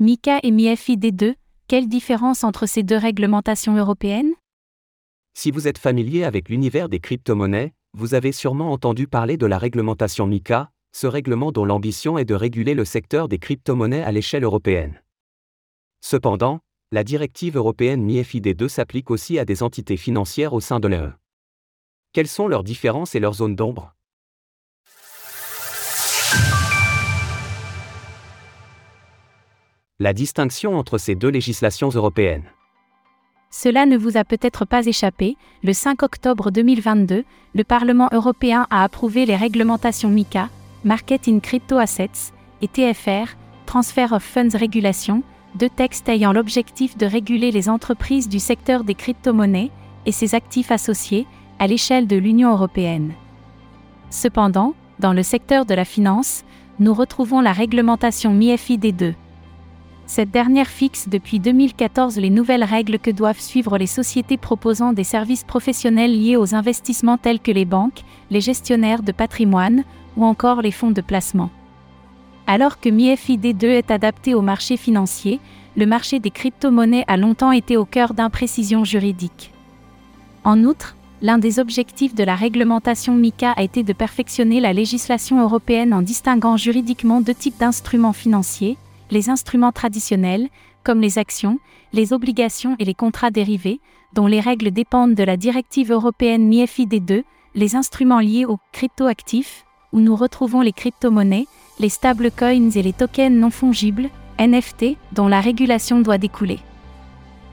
MICA et MIFID 2, quelle différence entre ces deux réglementations européennes? Si vous êtes familier avec l'univers des crypto-monnaies, vous avez sûrement entendu parler de la réglementation MICA, ce règlement dont l'ambition est de réguler le secteur des crypto-monnaies à l'échelle européenne. Cependant, la directive européenne MIFID 2 s'applique aussi à des entités financières au sein de l'UE. Quelles sont leurs différences et leurs zones d'ombre? La distinction entre ces deux législations européennes. Cela ne vous a peut-être pas échappé, le 5 octobre 2022, le Parlement européen a approuvé les réglementations MICA, Market in Crypto Assets, et TFR, Transfer of Funds Regulation, deux textes ayant l'objectif de réguler les entreprises du secteur des crypto-monnaies et ses actifs associés à l'échelle de l'Union européenne. Cependant, dans le secteur de la finance, nous retrouvons la réglementation MIFID 2. Cette dernière fixe depuis 2014 les nouvelles règles que doivent suivre les sociétés proposant des services professionnels liés aux investissements tels que les banques, les gestionnaires de patrimoine ou encore les fonds de placement. Alors que MIFID 2 est adapté au marché financier, le marché des crypto-monnaies a longtemps été au cœur d'imprécisions juridiques. En outre, l'un des objectifs de la réglementation MICA a été de perfectionner la législation européenne en distinguant juridiquement deux types d'instruments financiers, les instruments traditionnels, comme les actions, les obligations et les contrats dérivés, dont les règles dépendent de la directive européenne MIFID 2, les instruments liés aux cryptoactifs, où nous retrouvons les crypto-monnaies, les stablecoins et les tokens non fongibles, NFT, dont la régulation doit découler.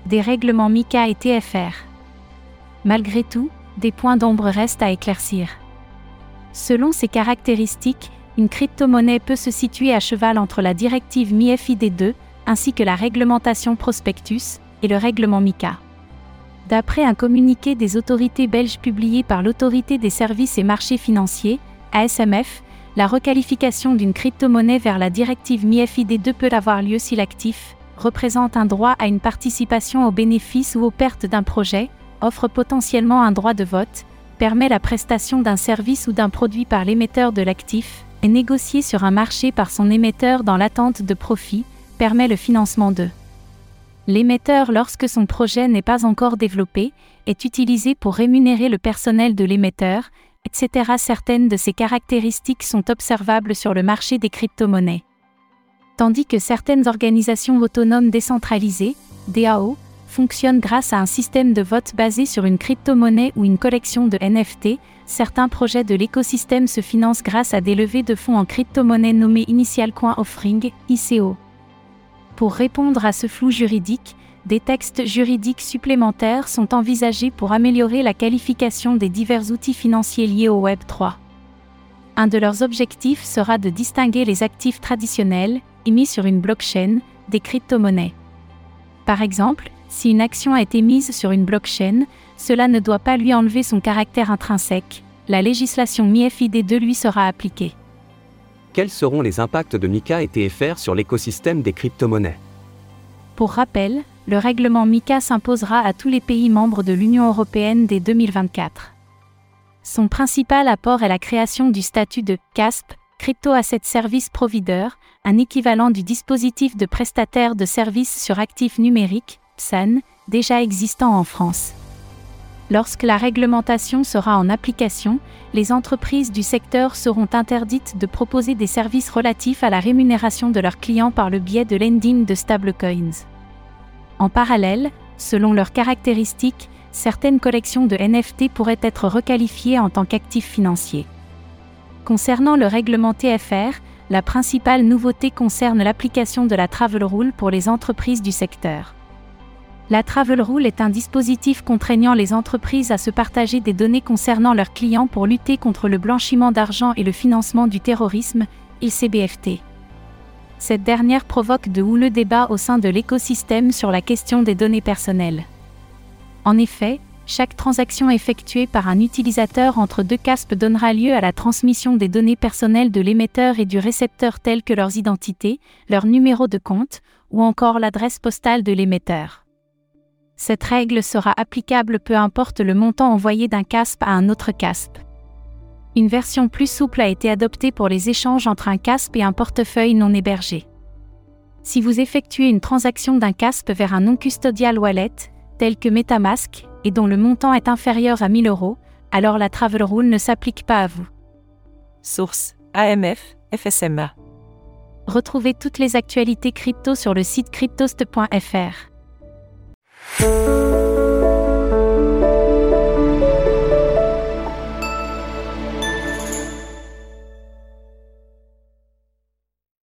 Des règlements MICA et TFR. Malgré tout, des points d'ombre restent à éclaircir. Selon ces caractéristiques, une crypto-monnaie peut se situer à cheval entre la directive MIFID 2, ainsi que la réglementation prospectus, et le règlement MICA. D'après un communiqué des autorités belges publié par l'Autorité des services et marchés financiers, ASMF, la requalification d'une crypto-monnaie vers la directive MIFID 2 peut avoir lieu si l'actif représente un droit à une participation aux bénéfices ou aux pertes d'un projet, offre potentiellement un droit de vote, permet la prestation d'un service ou d'un produit par l'émetteur de l'actif, négocié sur un marché par son émetteur dans l'attente de profit, permet le financement de l'émetteur lorsque son projet n'est pas encore développé, est utilisé pour rémunérer le personnel de l'émetteur, etc. Certaines de ces caractéristiques sont observables sur le marché des crypto-monnaies. Tandis que certaines organisations autonomes décentralisées, DAO, fonctionnent grâce à un système de vote basé sur une crypto-monnaie ou une collection de NFT, certains projets de l'écosystème se financent grâce à des levées de fonds en crypto-monnaie nommées Initial Coin Offering, ICO. Pour répondre à ce flou juridique, des textes juridiques supplémentaires sont envisagés pour améliorer la qualification des divers outils financiers liés au Web 3. Un de leurs objectifs sera de distinguer les actifs traditionnels, émis sur une blockchain, des crypto-monnaies. Par exemple, si une action a été mise sur une blockchain, cela ne doit pas lui enlever son caractère intrinsèque, la législation MIFID 2 lui sera appliquée. Quels seront les impacts de MICA et TFR sur l'écosystème des crypto-monnaies? Pour rappel, le règlement MICA s'imposera à tous les pays membres de l'Union européenne dès 2024. Son principal apport est la création du statut de CASP, Crypto Asset Service Provider, un équivalent du dispositif de prestataire de services sur actifs numériques, Déjà existant en France. Lorsque la réglementation sera en application, les entreprises du secteur seront interdites de proposer des services relatifs à la rémunération de leurs clients par le biais de lending de stablecoins. En parallèle, selon leurs caractéristiques, certaines collections de NFT pourraient être requalifiées en tant qu'actifs financiers. Concernant le règlement TFR, la principale nouveauté concerne l'application de la Travel Rule pour les entreprises du secteur. La Travel Rule est un dispositif contraignant les entreprises à se partager des données concernant leurs clients pour lutter contre le blanchiment d'argent et le financement du terrorisme, ICBFT. Cette dernière provoque de houleux débats au sein de l'écosystème sur la question des données personnelles. En effet, chaque transaction effectuée par un utilisateur entre deux CASP donnera lieu à la transmission des données personnelles de l'émetteur et du récepteur telles que leurs identités, leur numéro de compte, ou encore l'adresse postale de l'émetteur. Cette règle sera applicable peu importe le montant envoyé d'un CASP à un autre CASP. Une version plus souple a été adoptée pour les échanges entre un CASP et un portefeuille non hébergé. Si vous effectuez une transaction d'un CASP vers un non-custodial wallet, tel que Metamask, et dont le montant est inférieur à 1000 euros, alors la Travel Rule ne s'applique pas à vous. Source AMF, FSMA. Retrouvez toutes les actualités crypto sur le site cryptost.fr.